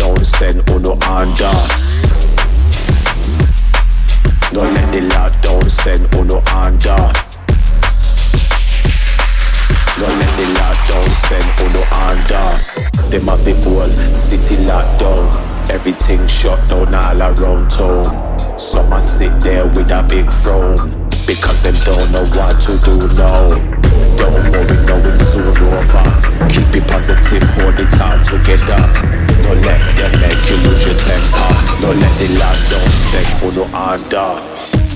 lockdown send for no under. No let the lockdown send for no under. Don't let the lockdown send uno under. Them have the whole city locked down. Everything shut down all around town. Some are sit there with a big frown. Because them don't know what to do now. Don't worry, now it's soon over. Keep it positive, hold it all together. Don't let them make you lose your temper. Don't let the lockdown send uno under. so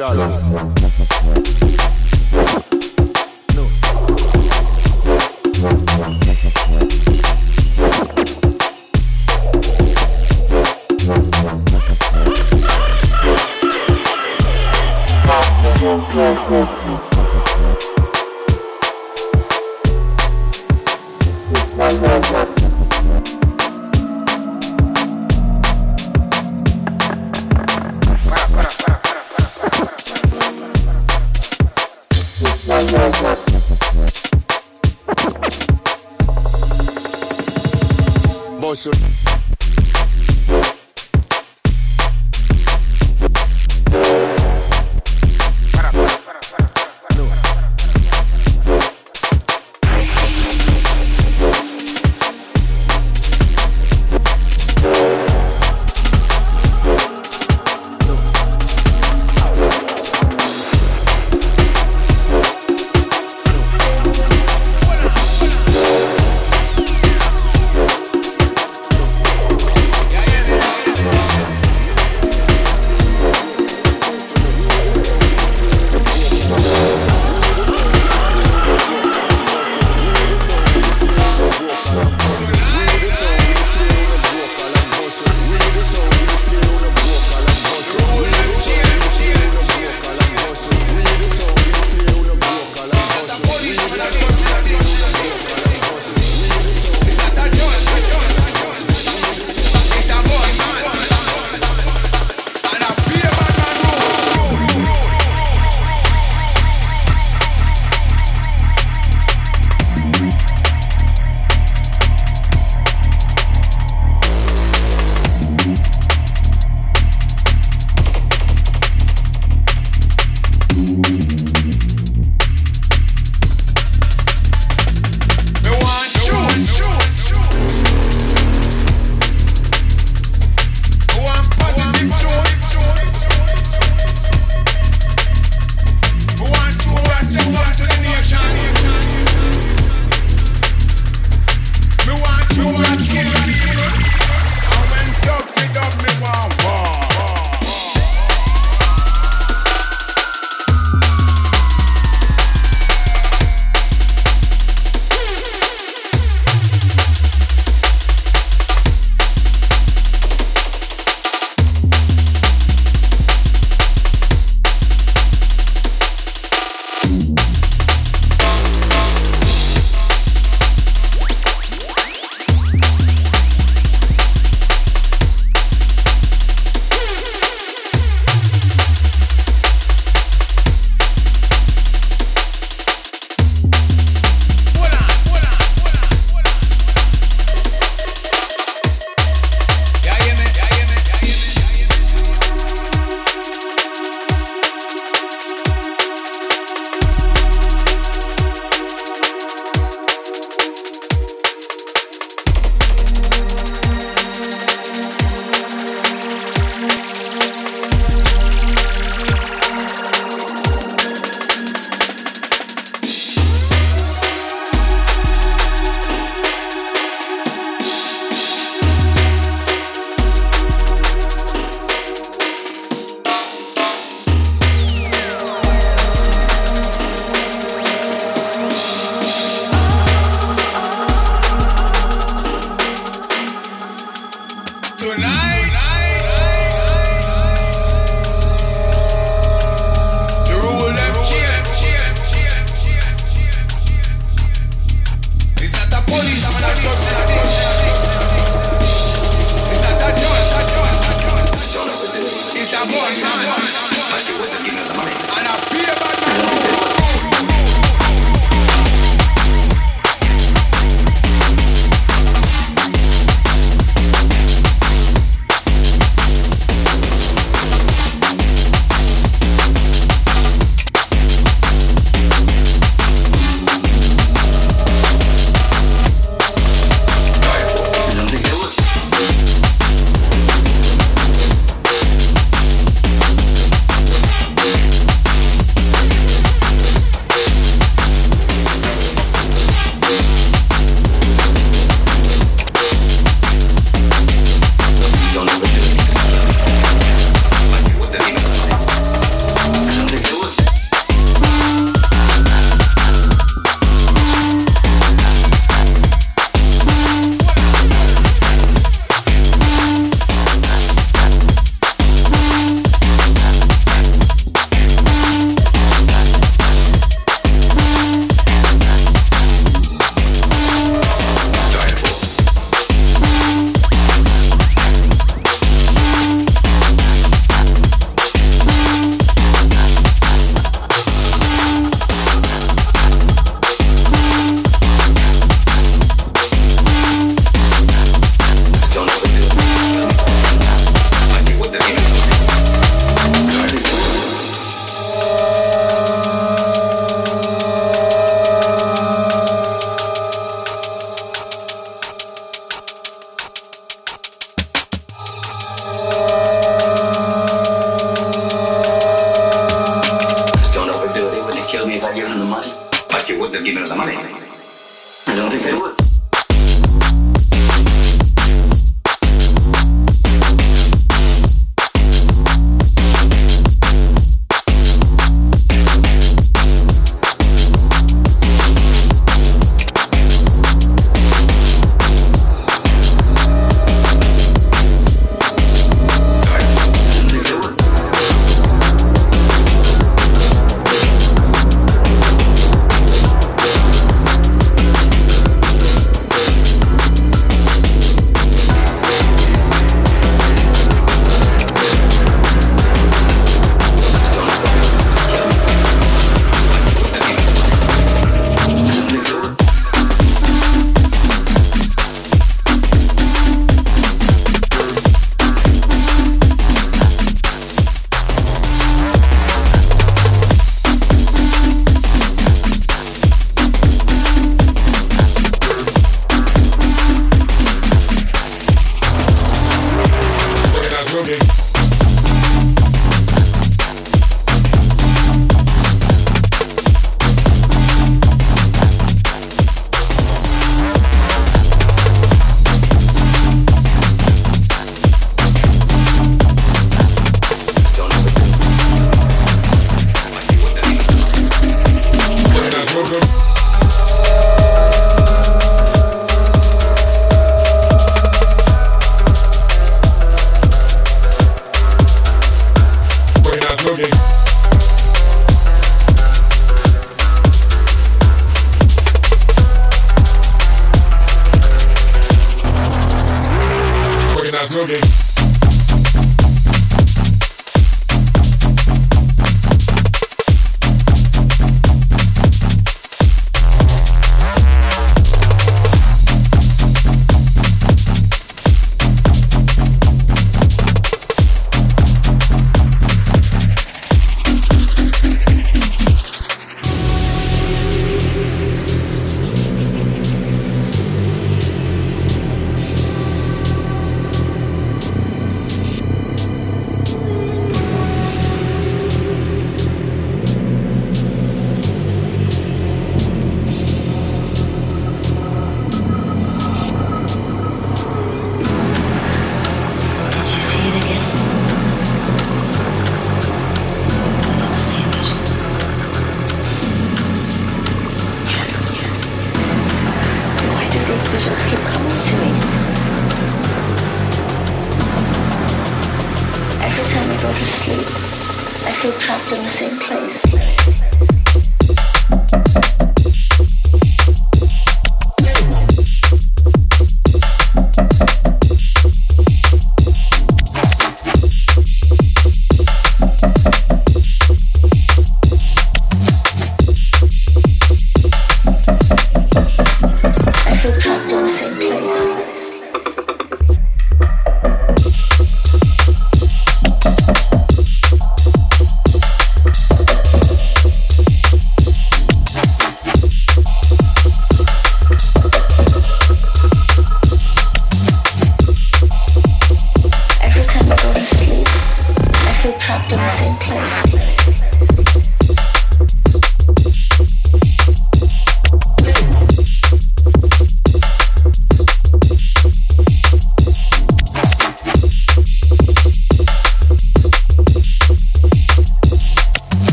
Shalom.